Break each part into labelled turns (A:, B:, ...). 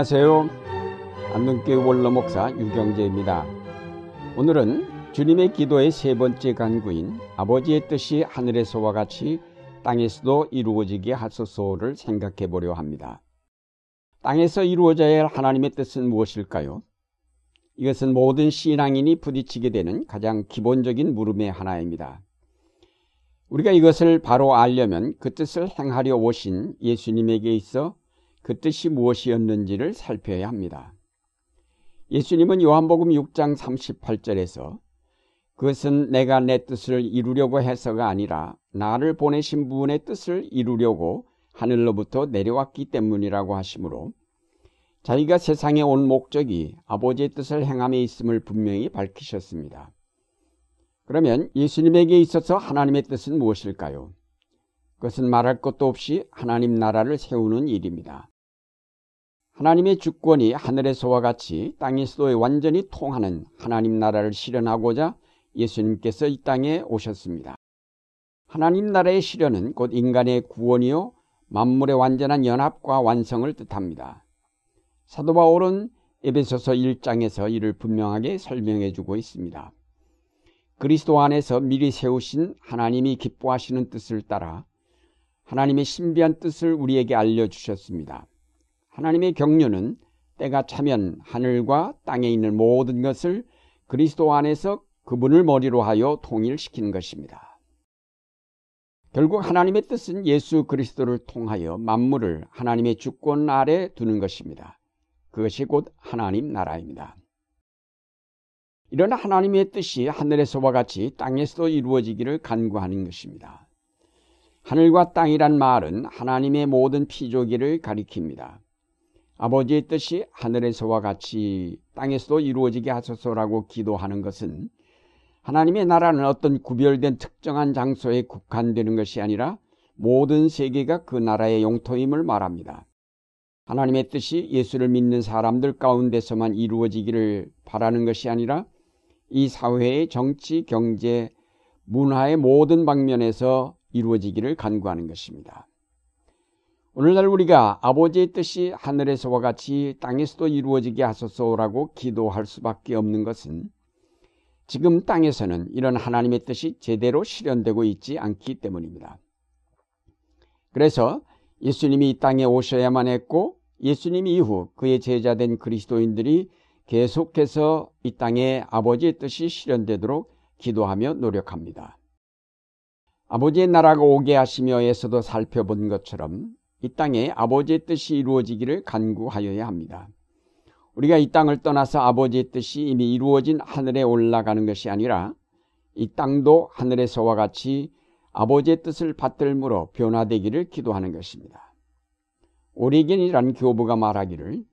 A: 안녕하세요. 안동교회 원로 목사 유경재입니다. 오늘은 주님의 기도의 세 번째 간구인 아버지의 뜻이 하늘에서와 같이 땅에서도 이루어지게 하소서를 생각해 보려 합니다. 땅에서 이루어져야 할 하나님의 뜻은 무엇일까요? 이것은 모든 신앙인이 부딪히게 되는 가장 기본적인 물음의 하나입니다. 우리가 이것을 바로 알려면 그 뜻을 행하려 오신 예수님에게 있어 그 뜻이 무엇이었는지를 살펴야 합니다. 예수님은 요한복음 6장 38절에서 그것은 내가 내 뜻을 이루려고 해서가 아니라 나를 보내신 분의 뜻을 이루려고 하늘로부터 내려왔기 때문이라고 하시므로 자기가 세상에 온 목적이 아버지의 뜻을 행함에 있음을 분명히 밝히셨습니다. 그러면 예수님에게 있어서 하나님의 뜻은 무엇일까요? 그것은 말할 것도 없이 하나님 나라를 세우는 일입니다. 하나님의 주권이 하늘에서와 같이 땅에서도 완전히 통하는 하나님 나라를 실현하고자 예수님께서 이 땅에 오셨습니다. 하나님 나라의 실현은 곧 인간의 구원이요 만물의 완전한 연합과 완성을 뜻합니다. 사도 바울은 에베소서 1장에서 이를 분명하게 설명해 주고 있습니다. 그리스도 안에서 미리 세우신 하나님이 기뻐하시는 뜻을 따라 하나님의 신비한 뜻을 우리에게 알려주셨습니다. 하나님의 경륜은 때가 차면 하늘과 땅에 있는 모든 것을 그리스도 안에서 그분을 머리로 하여 통일시키는 것입니다. 결국 하나님의 뜻은 예수 그리스도를 통하여 만물을 하나님의 주권 아래 두는 것입니다. 그것이 곧 하나님 나라입니다. 이런 하나님의 뜻이 하늘에서와 같이 땅에서도 이루어지기를 간구하는 것입니다. 하늘과 땅이란 말은 하나님의 모든 피조기를 가리킵니다. 아버지의 뜻이 하늘에서와 같이 땅에서도 이루어지게 하소서라고 기도하는 것은 하나님의 나라는 어떤 구별된 특정한 장소에 국한되는 것이 아니라 모든 세계가 그 나라의 용토임을 말합니다. 하나님의 뜻이 예수를 믿는 사람들 가운데서만 이루어지기를 바라는 것이 아니라 이 사회의 정치, 경제, 문화의 모든 방면에서 이루어지기를 간구하는 것입니다. 오늘날 우리가 아버지의 뜻이 하늘에서와 같이 땅에서도 이루어지게 하소서라고 기도할 수밖에 없는 것은 지금 땅에서는 이런 하나님의 뜻이 제대로 실현되고 있지 않기 때문입니다. 그래서 예수님이 이 땅에 오셔야만 했고 예수님 이후 그의 제자된 그리스도인들이 계속해서 이 땅에 아버지의 뜻이 실현되도록 기도하며 노력합니다. 아버지의 나라가 오게 하시며에서도 살펴본 것처럼 이 땅에 아버지의 뜻이 이루어지기를 간구하여야 합니다. 우리가 이 땅을 떠나서 아버지의 뜻이 이미 이루어진 하늘에 올라가는 것이 아니라 이 땅도 하늘에서와 같이 아버지의 뜻을 받들므로 변화되기를 기도하는 것입니다. 오리겐이라는 교부가 말하기를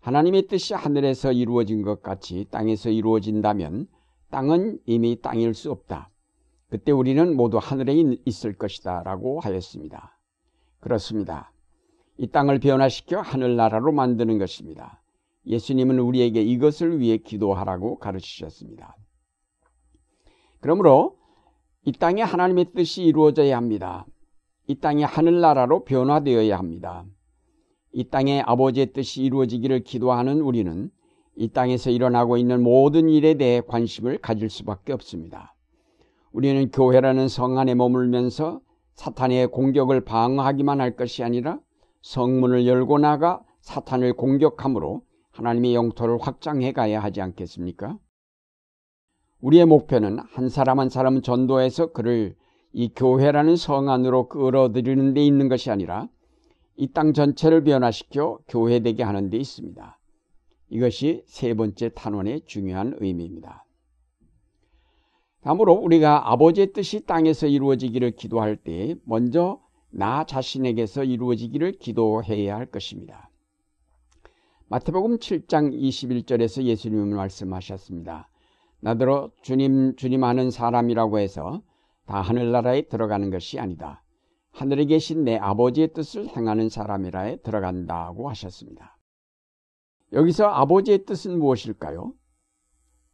A: 하나님의 뜻이 하늘에서 이루어진 것 같이 땅에서 이루어진다면 땅은 이미 땅일 수 없다. 그때 우리는 모두 하늘에 있을 것이다. 라고 하였습니다. 그렇습니다. 이 땅을 변화시켜 하늘나라로 만드는 것입니다. 예수님은 우리에게 이것을 위해 기도하라고 가르치셨습니다. 그러므로 이 땅에 하나님의 뜻이 이루어져야 합니다. 이 땅이 하늘나라로 변화되어야 합니다. 이 땅에 아버지의 뜻이 이루어지기를 기도하는 우리는 이 땅에서 일어나고 있는 모든 일에 대해 관심을 가질 수밖에 없습니다. 우리는 교회라는 성 안에 머물면서 사탄의 공격을 방어하기만 할 것이 아니라 성문을 열고 나가 사탄을 공격함으로 하나님의 영토를 확장해 가야 하지 않겠습니까? 우리의 목표는 한 사람 한 사람 전도해서 그를 이 교회라는 성 안으로 끌어들이는 데 있는 것이 아니라 이 땅 전체를 변화시켜 교회되게 하는 데 있습니다. 이것이 세 번째 탄원의 중요한 의미입니다. 다음으로 우리가 아버지의 뜻이 땅에서 이루어지기를 기도할 때 먼저 나 자신에게서 이루어지기를 기도해야 할 것입니다. 마태복음 7장 21절에서 예수님은 말씀하셨습니다. 나더러 주님 주님 하는 사람이라고 해서 다 하늘나라에 들어가는 것이 아니다. 하늘에 계신 내 아버지의 뜻을 행하는 사람이라에 들어간다고 하셨습니다. 여기서 아버지의 뜻은 무엇일까요?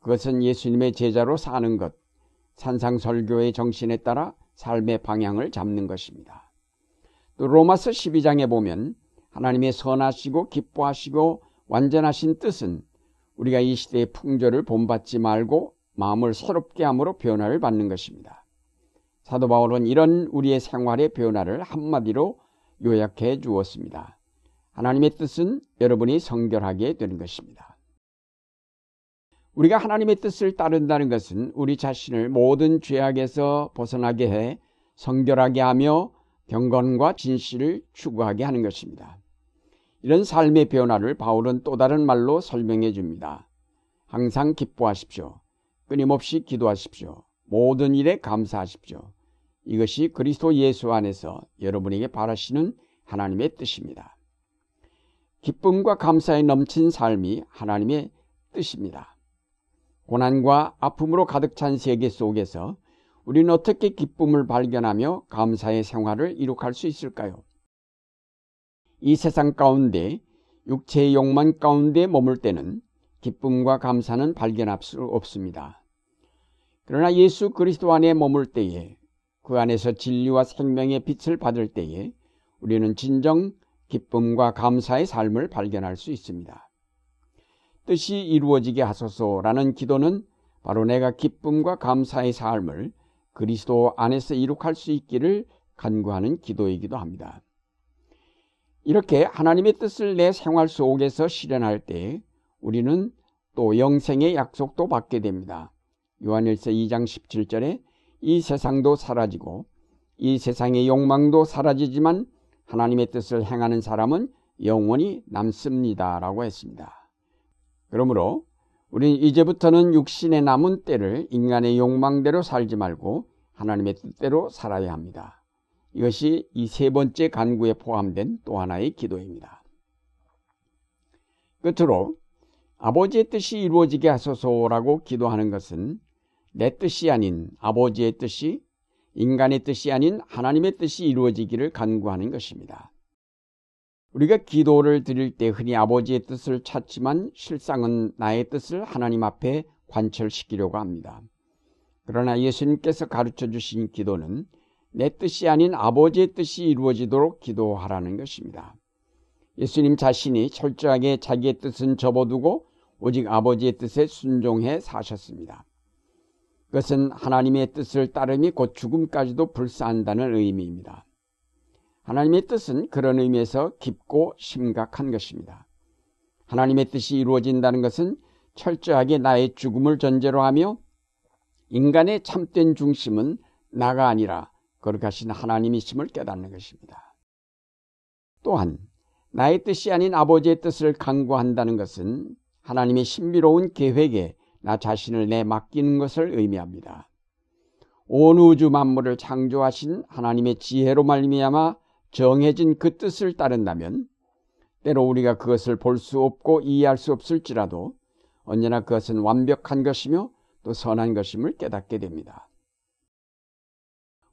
A: 그것은 예수님의 제자로 사는 것, 산상설교의 정신에 따라 삶의 방향을 잡는 것입니다. 또 로마서 12장에 보면 하나님의 선하시고 기뻐하시고 완전하신 뜻은 우리가 이 시대의 풍조를 본받지 말고 마음을 새롭게 함으로 변화를 받는 것입니다. 사도 바울은 이런 우리의 생활의 변화를 한마디로 요약해 주었습니다. 하나님의 뜻은 여러분이 성결하게 되는 것입니다. 우리가 하나님의 뜻을 따른다는 것은 우리 자신을 모든 죄악에서 벗어나게 해 성결하게 하며 경건과 진실을 추구하게 하는 것입니다. 이런 삶의 변화를 바울은 또 다른 말로 설명해 줍니다. 항상 기뻐하십시오. 끊임없이 기도하십시오. 모든 일에 감사하십시오. 이것이 그리스도 예수 안에서 여러분에게 바라시는 하나님의 뜻입니다. 기쁨과 감사에 넘친 삶이 하나님의 뜻입니다. 고난과 아픔으로 가득 찬 세계 속에서 우리는 어떻게 기쁨을 발견하며 감사의 생활을 이룩할 수 있을까요? 이 세상 가운데 육체의 욕망 가운데 머물 때는 기쁨과 감사는 발견할 수 없습니다. 그러나 예수 그리스도 안에 머물 때에 그 안에서 진리와 생명의 빛을 받을 때에 우리는 진정 기쁨과 감사의 삶을 발견할 수 있습니다. 뜻이 이루어지게 하소서라는 기도는 바로 내가 기쁨과 감사의 삶을 그리스도 안에서 이룩할 수 있기를 간구하는 기도이기도 합니다. 이렇게 하나님의 뜻을 내 생활 속에서 실현할 때 우리는 또 영생의 약속도 받게 됩니다. 요한일서 2장 17절에 이 세상도 사라지고 이 세상의 욕망도 사라지지만 하나님의 뜻을 행하는 사람은 영원히 남습니다. 라고 했습니다. 그러므로 우리는 이제부터는 육신의 남은 때를 인간의 욕망대로 살지 말고 하나님의 뜻대로 살아야 합니다. 이것이 이 세 번째 간구에 포함된 또 하나의 기도입니다. 끝으로 아버지의 뜻이 이루어지게 하소서라고 기도하는 것은 내 뜻이 아닌 아버지의 뜻이 인간의 뜻이 아닌 하나님의 뜻이 이루어지기를 간구하는 것입니다. 우리가 기도를 드릴 때 흔히 아버지의 뜻을 찾지만 실상은 나의 뜻을 하나님 앞에 관철시키려고 합니다. 그러나 예수님께서 가르쳐 주신 기도는 내 뜻이 아닌 아버지의 뜻이 이루어지도록 기도하라는 것입니다. 예수님 자신이 철저하게 자기의 뜻은 접어두고 오직 아버지의 뜻에 순종해 사셨습니다. 그것은 하나님의 뜻을 따름이 곧 죽음까지도 불사한다는 의미입니다. 하나님의 뜻은 그런 의미에서 깊고 심각한 것입니다. 하나님의 뜻이 이루어진다는 것은 철저하게 나의 죽음을 전제로 하며 인간의 참된 중심은 나가 아니라 거룩하신 하나님이심을 깨닫는 것입니다. 또한 나의 뜻이 아닌 아버지의 뜻을 강구한다는 것은 하나님의 신비로운 계획에 나 자신을 내 맡기는 것을 의미합니다. 온 우주 만물을 창조하신 하나님의 지혜로 말미암아 정해진 그 뜻을 따른다면 때로 우리가 그것을 볼 수 없고 이해할 수 없을지라도 언제나 그것은 완벽한 것이며 또 선한 것임을 깨닫게 됩니다.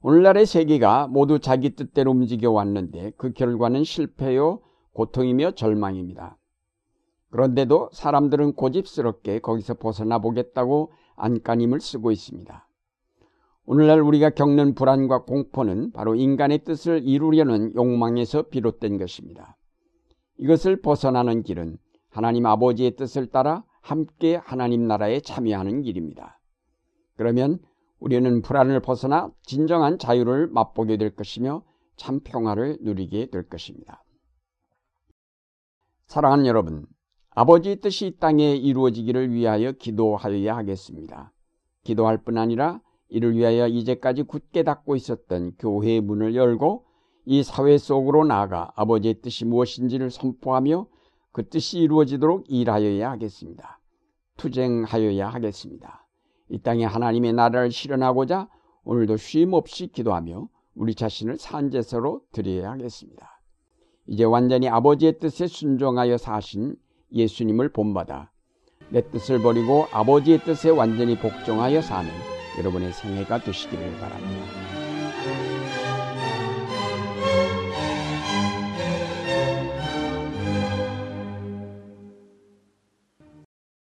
A: 오늘날의 세계가 모두 자기 뜻대로 움직여 왔는데 그 결과는 실패요, 고통이며 절망입니다. 그런데도 사람들은 고집스럽게 거기서 벗어나 보겠다고 안간힘을 쓰고 있습니다. 오늘날 우리가 겪는 불안과 공포는 바로 인간의 뜻을 이루려는 욕망에서 비롯된 것입니다. 이것을 벗어나는 길은 하나님 아버지의 뜻을 따라 함께 하나님 나라에 참여하는 길입니다. 그러면 우리는 불안을 벗어나 진정한 자유를 맛보게 될 것이며 참 평화를 누리게 될 것입니다. 사랑하는 여러분, 아버지의 뜻이 이 땅에 이루어지기를 위하여 기도하여야 하겠습니다. 기도할 뿐 아니라 이를 위하여 이제까지 굳게 닫고 있었던 교회의 문을 열고 이 사회 속으로 나아가 아버지의 뜻이 무엇인지를 선포하며 그 뜻이 이루어지도록 일하여야 하겠습니다. 투쟁하여야 하겠습니다. 이 땅에 하나님의 나라를 실현하고자 오늘도 쉼 없이 기도하며 우리 자신을 산제서로 드려야 하겠습니다. 이제 완전히 아버지의 뜻에 순종하여 사신 예수님을 본받아 내 뜻을 버리고 아버지의 뜻에 완전히 복종하여 사는 여러분의 생애가 되시기를 바랍니다.